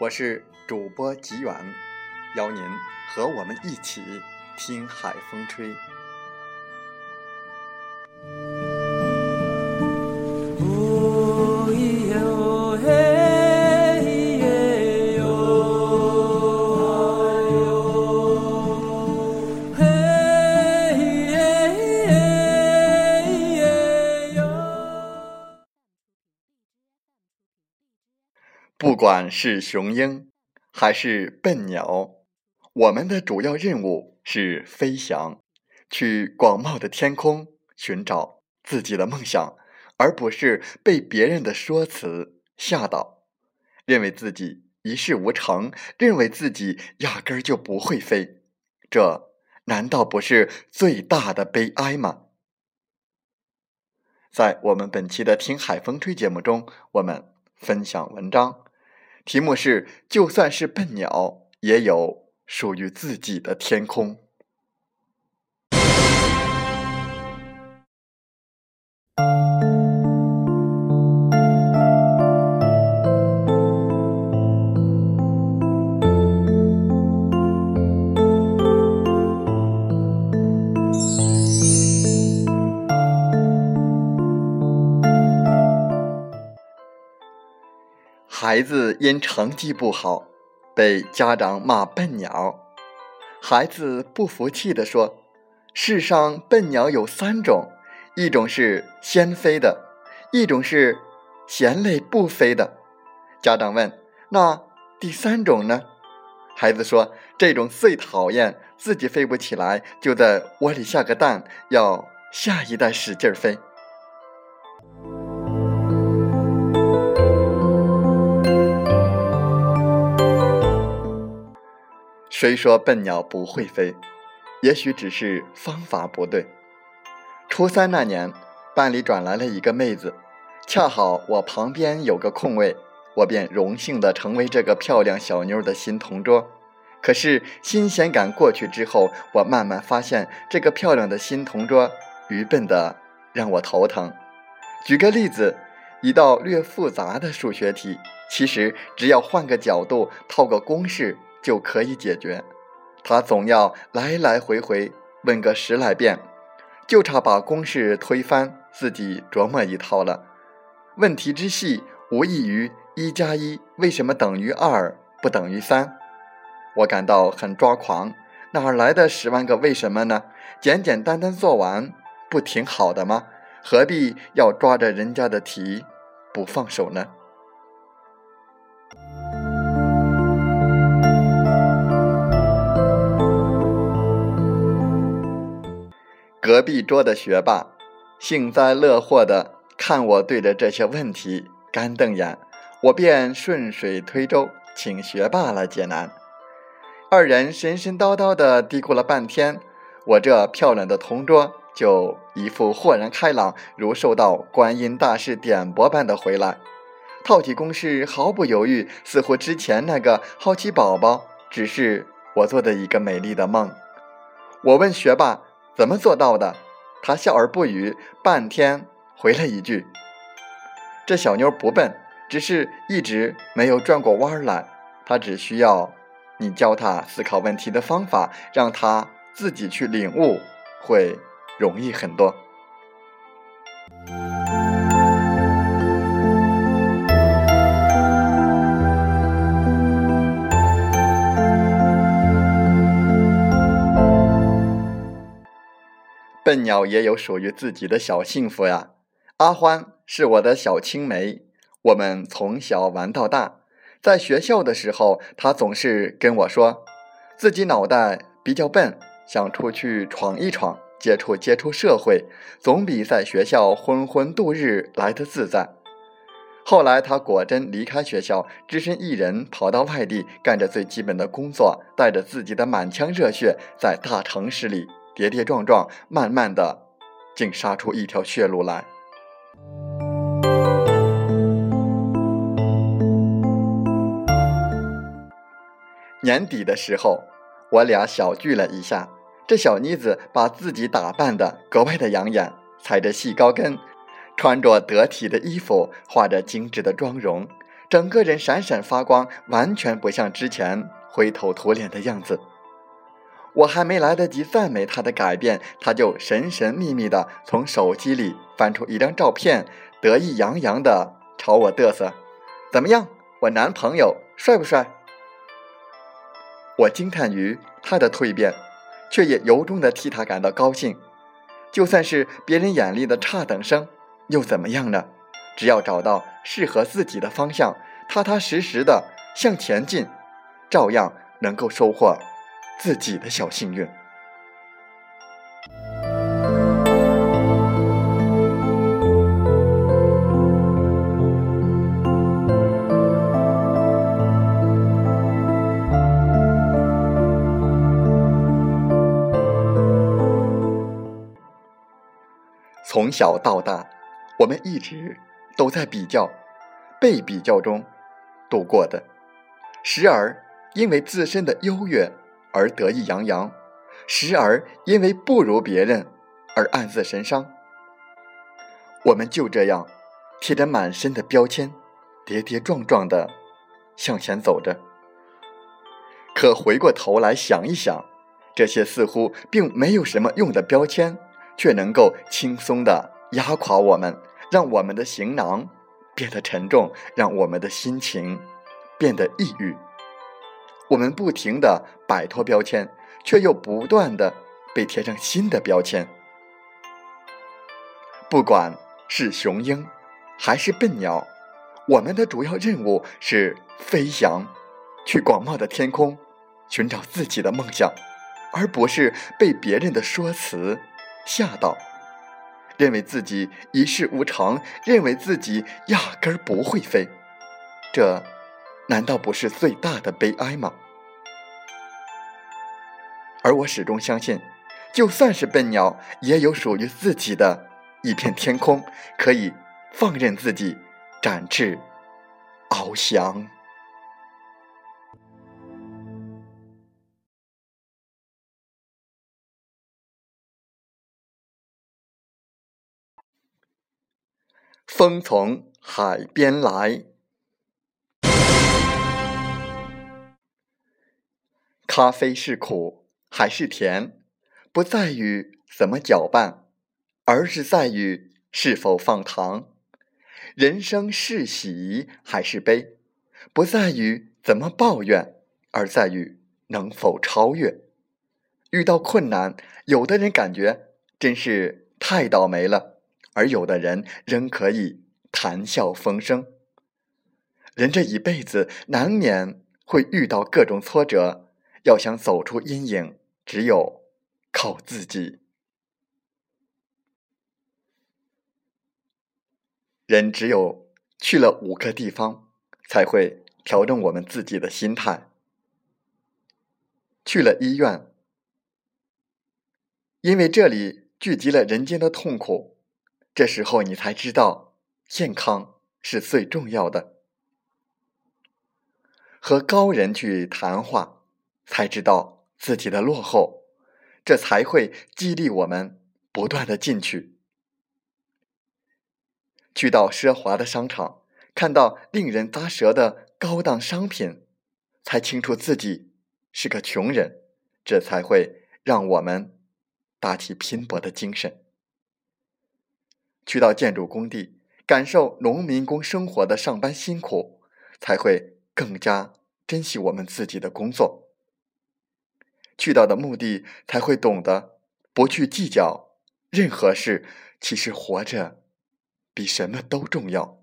我是主播吉远。邀您和我们一起听海风吹。管是雄鹰还是笨鸟。我们的主要任务是飞翔，去广袤的天空寻找自己的梦想，而不是被别人的说辞吓到，认为自己一事无成，认为自己压根儿就不会飞，这难道不是最大的悲哀吗？在我们本期的《听海风吹》节目中，我们分享文章，题目是“就算是笨鸟，也有”。属于自己的天空。孩子因成绩不好。被家长骂笨鸟，孩子不服气地说：“世上笨鸟有三种，一种是先飞的，一种是嫌累不飞的。”家长问：“那第三种呢？”孩子说：“这种最讨厌，自己飞不起来，就在窝里下个蛋，要下一代使劲飞。”谁说笨鸟不会飞？也许只是方法不对。初三那年，班里转来了一个妹子，恰好我旁边有个空位，我便荣幸的成为这个漂亮小妞的新同桌。可是新鲜感过去之后，我慢慢发现这个漂亮的新同桌愚笨的让我头疼。举个例子，一道略复杂的数学题，其实只要换个角度，套个公式。就可以解决，他总要来来回回问个十来遍，就差把公式推翻，自己琢磨一套了。问题之细，无异于一加一为什么等于二不等于三？我感到很抓狂，哪来的十万个为什么呢？简简单单做完不挺好的吗？何必要抓着人家的题不放手呢？隔壁桌的学霸幸灾乐祸的看我对着这些问题干瞪眼，我便顺水推舟，请学霸来解难。二人神神叨叨的嘀咕了半天，我这漂亮的同桌就一副豁然开朗，如受到观音大士点拨般的回来，套起公式毫不犹豫，似乎之前那个好奇宝宝只是我做的一个美丽的梦。我问学霸。怎么做到的？他笑而不语，半天回了一句：“这小妞不笨，只是一直没有转过弯来。她只需要你教她思考问题的方法，让她自己去领悟，会容易很多。”笨鸟也有属于自己的小幸福呀。阿欢是我的小青梅，我们从小玩到大。在学校的时候，他总是跟我说，自己脑袋比较笨，想出去闯一闯，接触接触社会，总比在学校浑浑度日来的自在。后来，他果真离开学校，只身一人跑到外地，干着最基本的工作，带着自己的满腔热血，在大城市里跌跌撞撞，慢慢的，竟杀出一条血路来。年底的时候，我俩小聚了一下，这小妮子把自己打扮的格外的养眼，踩着细高跟。穿着得体的衣服，画着精致的妆容，整个人闪闪发光，完全不像之前灰头土脸的样子。我还没来得及赞美他的改变，他就神神秘秘的从手机里翻出一张照片，得意洋洋的朝我嘚瑟：“怎么样，我男朋友帅不帅？”我惊叹于他的蜕变，却也由衷的替他感到高兴。就算是别人眼里的差等生。又怎么样呢？只要找到适合自己的方向，踏踏实实的向前进，照样能够收获自己的小幸运。从小到大。我们一直都在比较、被比较中度过的，时而因为自身的优越而得意洋洋，时而因为不如别人而暗自神伤。我们就这样贴着满身的标签，跌跌撞撞的向前走着。可回过头来想一想，这些似乎并没有什么用的标签，却能够轻松的。压垮我们，让我们的行囊变得沉重，让我们的心情变得抑郁。我们不停的摆脱标签，却又不断的被贴上新的标签。不管是雄鹰还是笨鸟，我们的主要任务是飞翔，去广袤的天空寻找自己的梦想，而不是被别人的说辞吓到。认为自己一事无成，认为自己压根儿不会飞，这难道不是最大的悲哀吗？而我始终相信，就算是笨鸟，也有属于自己的一片天空，可以放任自己展翅翱翔。风从海边来，咖啡是苦还是甜，不在于怎么搅拌，而是在于是否放糖；人生是喜还是悲，不在于怎么抱怨，而在于能否超越。遇到困难，有的人感觉真是太倒霉了。而有的人仍可以谈笑风生。人这一辈子难免会遇到各种挫折，要想走出阴影，只有靠自己。人只有去了五个地方，才会调整我们自己的心态。去了医院，因为这里聚集了人间的痛苦。这时候你才知道，健康是最重要的。和高人去谈话，才知道自己的落后，这才会激励我们不断的进取。去到奢华的商场，看到令人咂舌的高档商品，才清楚自己是个穷人，这才会让我们打起拼搏的精神。去到建筑工地，感受农民工生活的上班辛苦，才会更加珍惜我们自己的工作。去到的目的，才会懂得不去计较任何事，其实活着比什么都重要。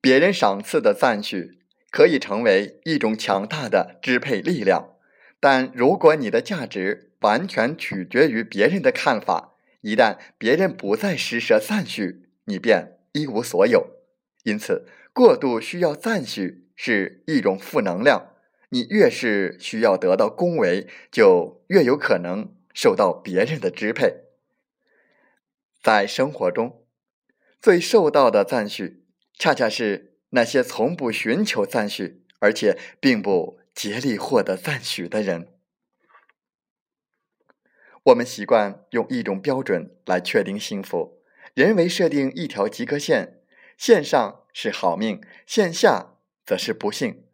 别人赏赐的赞许可以成为一种强大的支配力量，但如果你的价值完全取决于别人的看法，一旦别人不再施舍赞许，你便一无所有。因此，过度需要赞许是一种负能量。你越是需要得到恭维，就越有可能受到别人的支配。在生活中，最受到的赞许，恰恰是那些从不寻求赞许，而且并不竭力获得赞许的人。我们习惯用一种标准来确定幸福，人为设定一条及格线，线上是好命，线下则是不幸。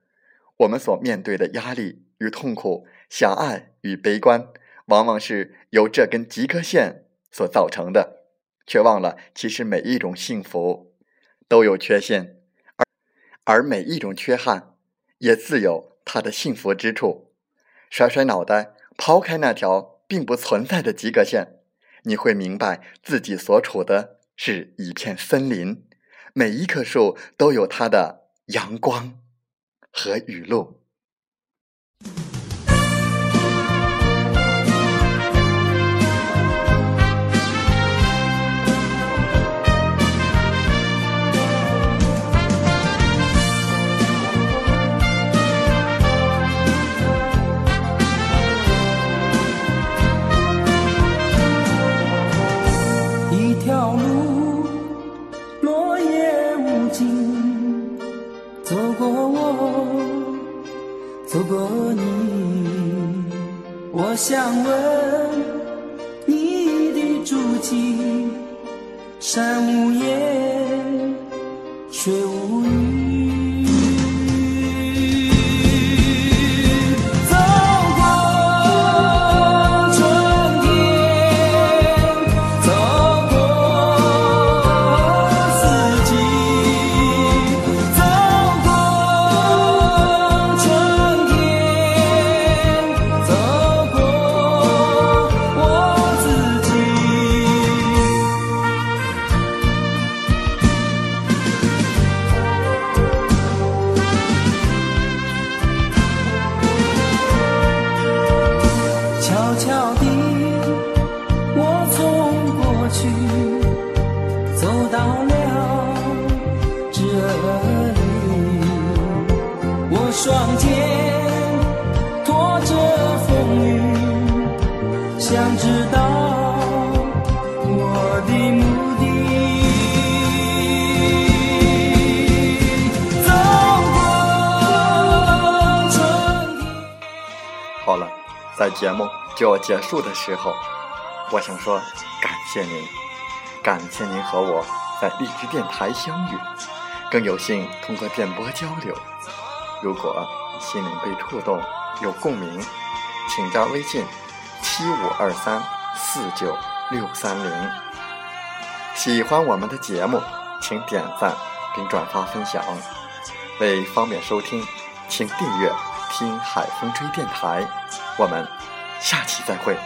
我们所面对的压力与痛苦、狭隘与悲观，往往是由这根及格线所造成的，却忘了其实每一种幸福都有缺陷，而而每一种缺憾也自有它的幸福之处。甩甩脑袋，抛开那条并不存在的及格线，你会明白自己所处的是一片森林，每一棵树都有它的阳光。和语录。一条路，落叶无尽，走过，走过你，我想问你的足迹，山无言，水无语。双肩托着风雨，想知道我的目的。走过春天。好了，在节目就要结束的时候，我想说感谢您，感谢您和我在荔枝电台相遇，更有幸通过电波交流。如果心灵被触动，有共鸣，请加微信七五二三四九六三零。喜欢我们的节目，请点赞并转发分享。为方便收听，请订阅“听海风吹电台”。我们下期再会。